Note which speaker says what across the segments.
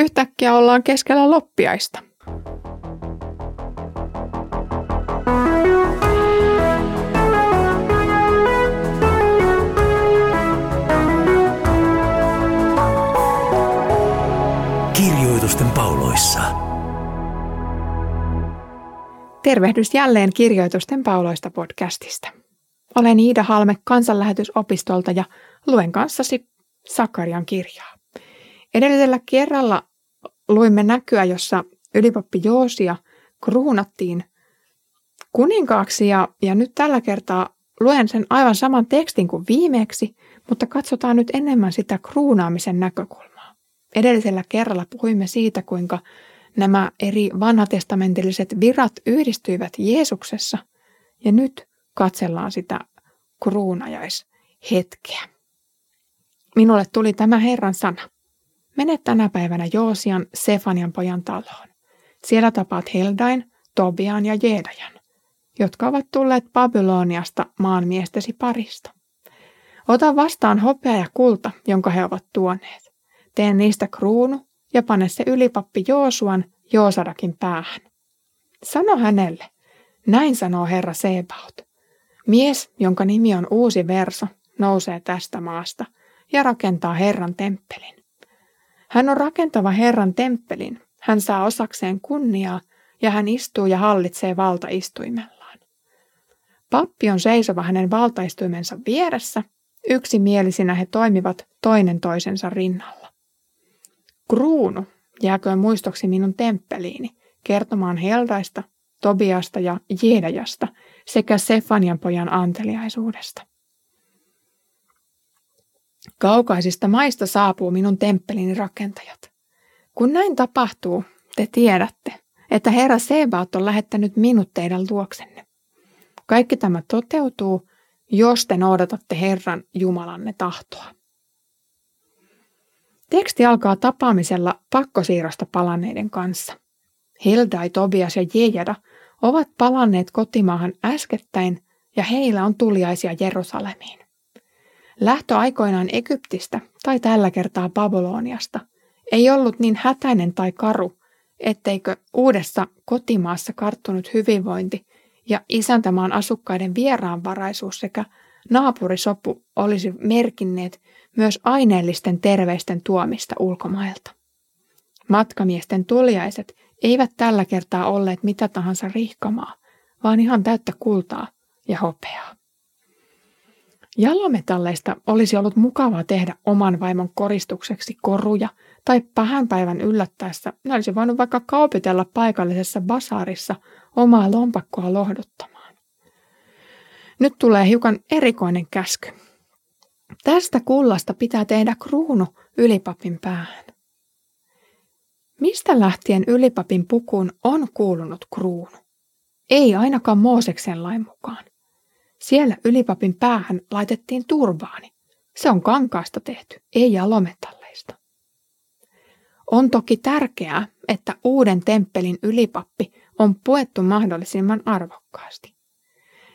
Speaker 1: Yhtäkkiä ollaan keskellä loppiaista.
Speaker 2: Kirjoitusten pauloissa.
Speaker 1: Tervehdys jälleen Kirjoitusten pauloista podcastista. Olen Iida Halme kansanlähetysopistolta ja luen kanssasi Sakarian kirjaa. Edellisellä kerralla luimme näkyä, jossa ylipappi Joosia kruunattiin kuninkaaksi ja, ja nyt tällä kertaa luen sen aivan saman tekstin kuin viimeksi, mutta katsotaan nyt enemmän sitä kruunaamisen näkökulmaa. Edellisellä kerralla puhuimme siitä, kuinka nämä eri vanhatestamentilliset virat yhdistyivät Jeesuksessa ja nyt katsellaan sitä kruunajaishetkeä. Minulle tuli tämä Herran sana. Mene tänä päivänä Joosian, Sefanian pojan taloon. Siellä tapaat Heldain, Tobian ja Jeedajan, jotka ovat tulleet Babyloniasta maanmiestesi parista. Ota vastaan hopea ja kulta, jonka he ovat tuoneet. Tee niistä kruunu ja pane se ylipappi Joosuan Joosadakin päähän. Sano hänelle, näin sanoo Herra Sebaot. Mies, jonka nimi on uusi verso, nousee tästä maasta ja rakentaa Herran temppelin. Hän on rakentava Herran temppelin, hän saa osakseen kunniaa ja hän istuu ja hallitsee valtaistuimellaan. Pappi on seisova hänen valtaistuimensa vieressä, yksimielisinä he toimivat toinen toisensa rinnalla. Kruunu jääköön muistoksi minun temppeliini, kertomaan Heldaista, Tobiasta ja Jeedajasta sekä Sefanian pojan anteliaisuudesta. Kaukaisista maista saapuu minun temppelini rakentajat. Kun näin tapahtuu, te tiedätte, että Herra Sebaot on lähettänyt minut teidän luoksenne. Kaikki tämä toteutuu, jos te noudatatte Herran Jumalanne tahtoa. Teksti alkaa tapaamisella pakkosiirrosta palanneiden kanssa. Hildai, Tobias ja Jejada ovat palanneet kotimaahan äskettäin ja heillä on tuliaisia Jerusalemiin. Lähtö aikoinaan Egyptistä tai tällä kertaa Babyloniasta ei ollut niin hätäinen tai karu, etteikö uudessa kotimaassa karttunut hyvinvointi ja isäntämaan asukkaiden vieraanvaraisuus sekä naapurisopu olisi merkinneet myös aineellisten terveisten tuomista ulkomailta. Matkamiesten tuliaiset eivät tällä kertaa olleet mitä tahansa rihkamaa, vaan ihan täyttä kultaa ja hopeaa. Jalometalleista olisi ollut mukavaa tehdä oman vaimon koristukseksi koruja tai pahan päivän yllättäessä ne olisi voinut vaikka kaupitella paikallisessa basaarissa omaa lompakkoa lohduttamaan. Nyt tulee hiukan erikoinen käsky. Tästä kullasta pitää tehdä kruunu ylipapin päähän. Mistä lähtien ylipapin pukuun on kuulunut kruunu? Ei ainakaan Mooseksen lain mukaan. Siellä ylipapin päähän laitettiin turbaani. Se on kankaasta tehty, ei jalometalleista. On toki tärkeää, että uuden temppelin ylipappi on puettu mahdollisimman arvokkaasti.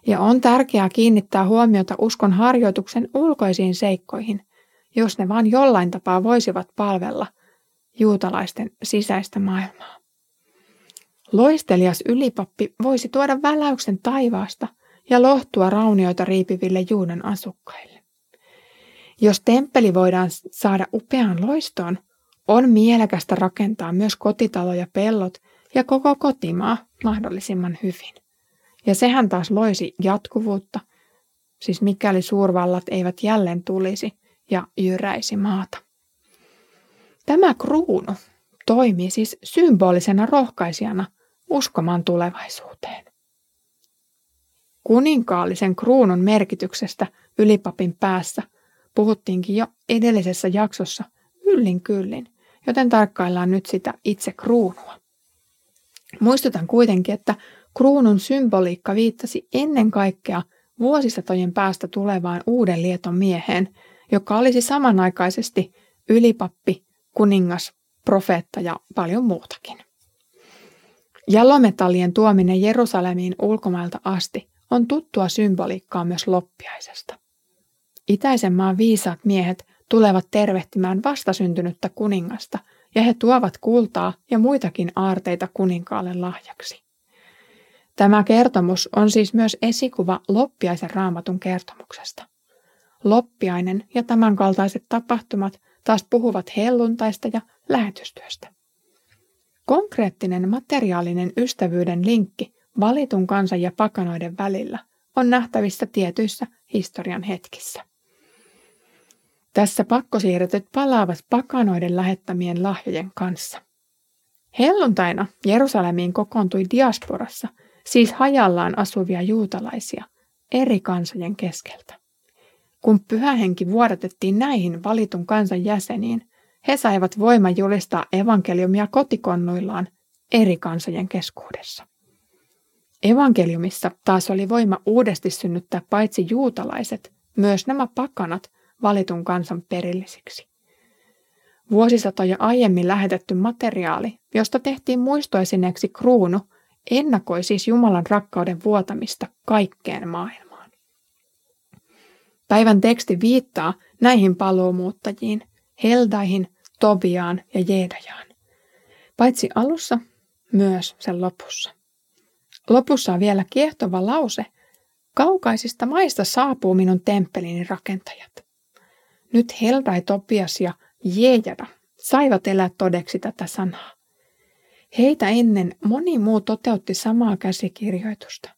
Speaker 1: Ja on tärkeää kiinnittää huomiota uskon harjoituksen ulkoisiin seikkoihin, jos ne vain jollain tapaa voisivat palvella juutalaisten sisäistä maailmaa. Loistelias ylipappi voisi tuoda väläyksen taivaasta – ja lohtua raunioita riipiville Juudan asukkaille. Jos temppeli voidaan saada upeaan loistoon, on mielekästä rakentaa myös kotitalo ja pellot ja koko kotimaa mahdollisimman hyvin. Ja sehän taas loisi jatkuvuutta, siis mikäli suurvallat eivät jälleen tulisi ja jyräisi maata. Tämä kruunu toimii siis symbolisena rohkaisijana uskomaan tulevaisuuteen. Kuninkaallisen kruunun merkityksestä ylipapin päässä puhuttiinkin jo edellisessä jaksossa yllin kyllin, joten tarkkaillaan nyt sitä itse kruunua. Muistutan kuitenkin, että kruunun symboliikka viittasi ennen kaikkea vuosisatojen päästä tulevaan uuden lieton mieheen, joka olisi samanaikaisesti ylipappi, kuningas, profeetta ja paljon muutakin. Jalometallien tuominen Jerusalemiin ulkomailta asti on tuttua symboliikkaa myös loppiaisesta. Itäisen maan viisaat miehet tulevat tervehtimään vastasyntynyttä kuningasta ja he tuovat kultaa ja muitakin aarteita kuninkaalle lahjaksi. Tämä kertomus on siis myös esikuva Loppiaisen raamatun kertomuksesta. Loppiainen ja tämänkaltaiset tapahtumat taas puhuvat helluntaista ja lähetystyöstä. Konkreettinen materiaalinen ystävyyden linkki valitun kansan ja pakanoiden välillä on nähtävissä tietyissä historian hetkissä. Tässä pakkosiirretyt palaavat pakanoiden lähettämien lahjojen kanssa. Helluntaina Jerusalemiin kokoontui diasporassa, siis hajallaan asuvia juutalaisia, eri kansojen keskeltä. Kun pyhähenki vuodatettiin näihin valitun kansan jäseniin, he saivat voiman julistaa evankeliumia kotikonnuillaan eri kansojen keskuudessa. Evankeliumissa taas oli voima uudesti synnyttää paitsi juutalaiset, myös nämä pakanat valitun kansan perillisiksi. Vuosisatoja aiemmin lähetetty materiaali, josta tehtiin muistoesineeksi kruunu, ennakoi siis Jumalan rakkauden vuotamista kaikkeen maailmaan. Päivän teksti viittaa näihin paluumuuttajiin, Heldaihin, Tobiaan ja Jeedajaan. Paitsi alussa, myös sen lopussa. Lopussa on vielä kiehtova lause. Kaukaisista maista saapuu minun temppelini rakentajat. Nyt Heldai, Topias ja Jeejada saivat elää todeksi tätä sanaa. Heitä ennen moni muu toteutti samaa käsikirjoitusta.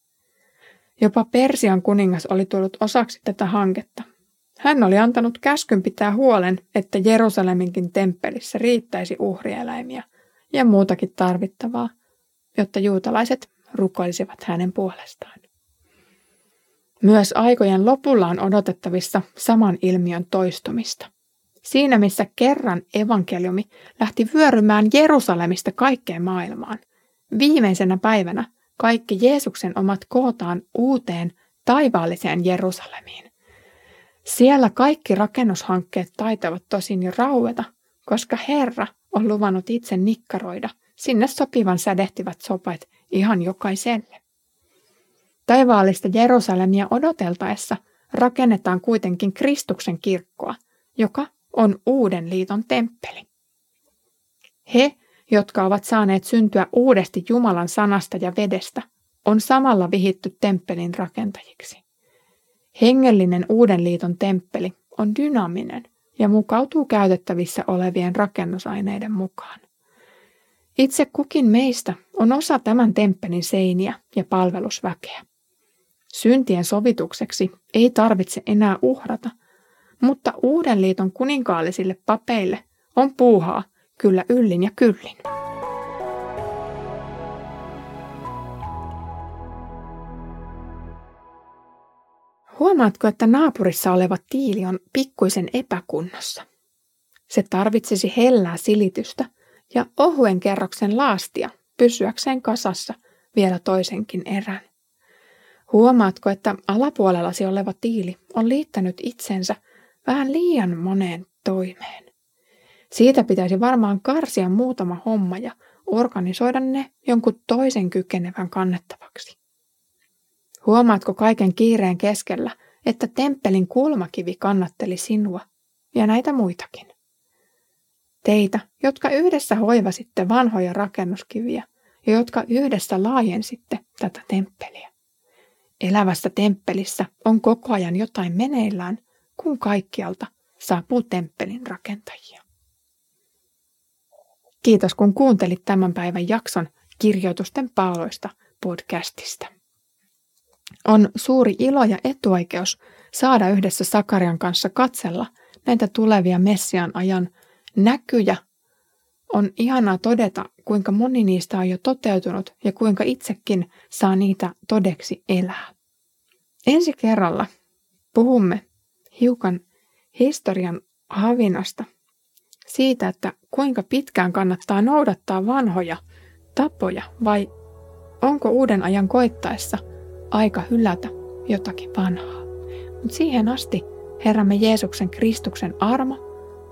Speaker 1: Jopa Persian kuningas oli tullut osaksi tätä hanketta. Hän oli antanut käskyn pitää huolen, että Jerusaleminkin temppelissä riittäisi uhrieläimiä ja muutakin tarvittavaa, jotta juutalaiset rukoilisivat hänen puolestaan. Myös aikojen lopulla on odotettavissa saman ilmiön toistumista. Siinä missä kerran evankeliumi lähti vyörymään Jerusalemista kaikkeen maailmaan, viimeisenä päivänä kaikki Jeesuksen omat kootaan uuteen taivaalliseen Jerusalemiin. Siellä kaikki rakennushankkeet taitavat tosin jo raueta, koska Herra on luvannut itse nikkaroida sinne sopivan sädehtivät sopat ihan jokaiselle. Taivaallista Jerusalemia odoteltaessa rakennetaan kuitenkin Kristuksen kirkkoa, joka on uuden liiton temppeli. He, jotka ovat saaneet syntyä uudesti Jumalan sanasta ja vedestä, on samalla vihitty temppelin rakentajiksi. Hengellinen uuden liiton temppeli on dynaaminen ja mukautuu käytettävissä olevien rakennusaineiden mukaan. Itse kukin meistä on osa tämän temppelin seiniä ja palvelusväkeä. Syntien sovitukseksi ei tarvitse enää uhrata, mutta uuden liiton kuninkaallisille papeille on puuhaa kyllä yllin ja kyllin. Huomaatko, että naapurissa oleva tiili on pikkuisen epäkunnossa? Se tarvitsisi hellää silitystä ja ohuen kerroksen laastia pysyäkseen kasassa vielä toisenkin erän. Huomaatko, että alapuolellasi oleva tiili on liittänyt itsensä vähän liian moneen toimeen? Siitä pitäisi varmaan karsia muutama homma ja organisoida ne jonkun toisen kykenevän kannettavaksi. Huomaatko kaiken kiireen keskellä, että temppelin kulmakivi kannatteli sinua ja näitä muitakin? Teitä, jotka yhdessä hoivasitte vanhoja rakennuskiviä ja jotka yhdessä laajensitte tätä temppeliä. Elävässä temppelissä on koko ajan jotain meneillään, kun kaikkialta saapuu temppelin rakentajia. Kiitos kun kuuntelit tämän päivän jakson kirjoitusten paaloista podcastista. On suuri ilo ja etuoikeus saada yhdessä Sakarian kanssa katsella näitä tulevia Messian ajan näkyjä. On ihanaa todeta, kuinka moni niistä on jo toteutunut ja kuinka itsekin saa niitä todeksi elää. Ensi kerralla puhumme hiukan historian havinasta, siitä, että kuinka pitkään kannattaa noudattaa vanhoja tapoja vai onko uuden ajan koittaessa aika hylätä jotakin vanhaa. Mutta siihen asti Herramme Jeesuksen Kristuksen armo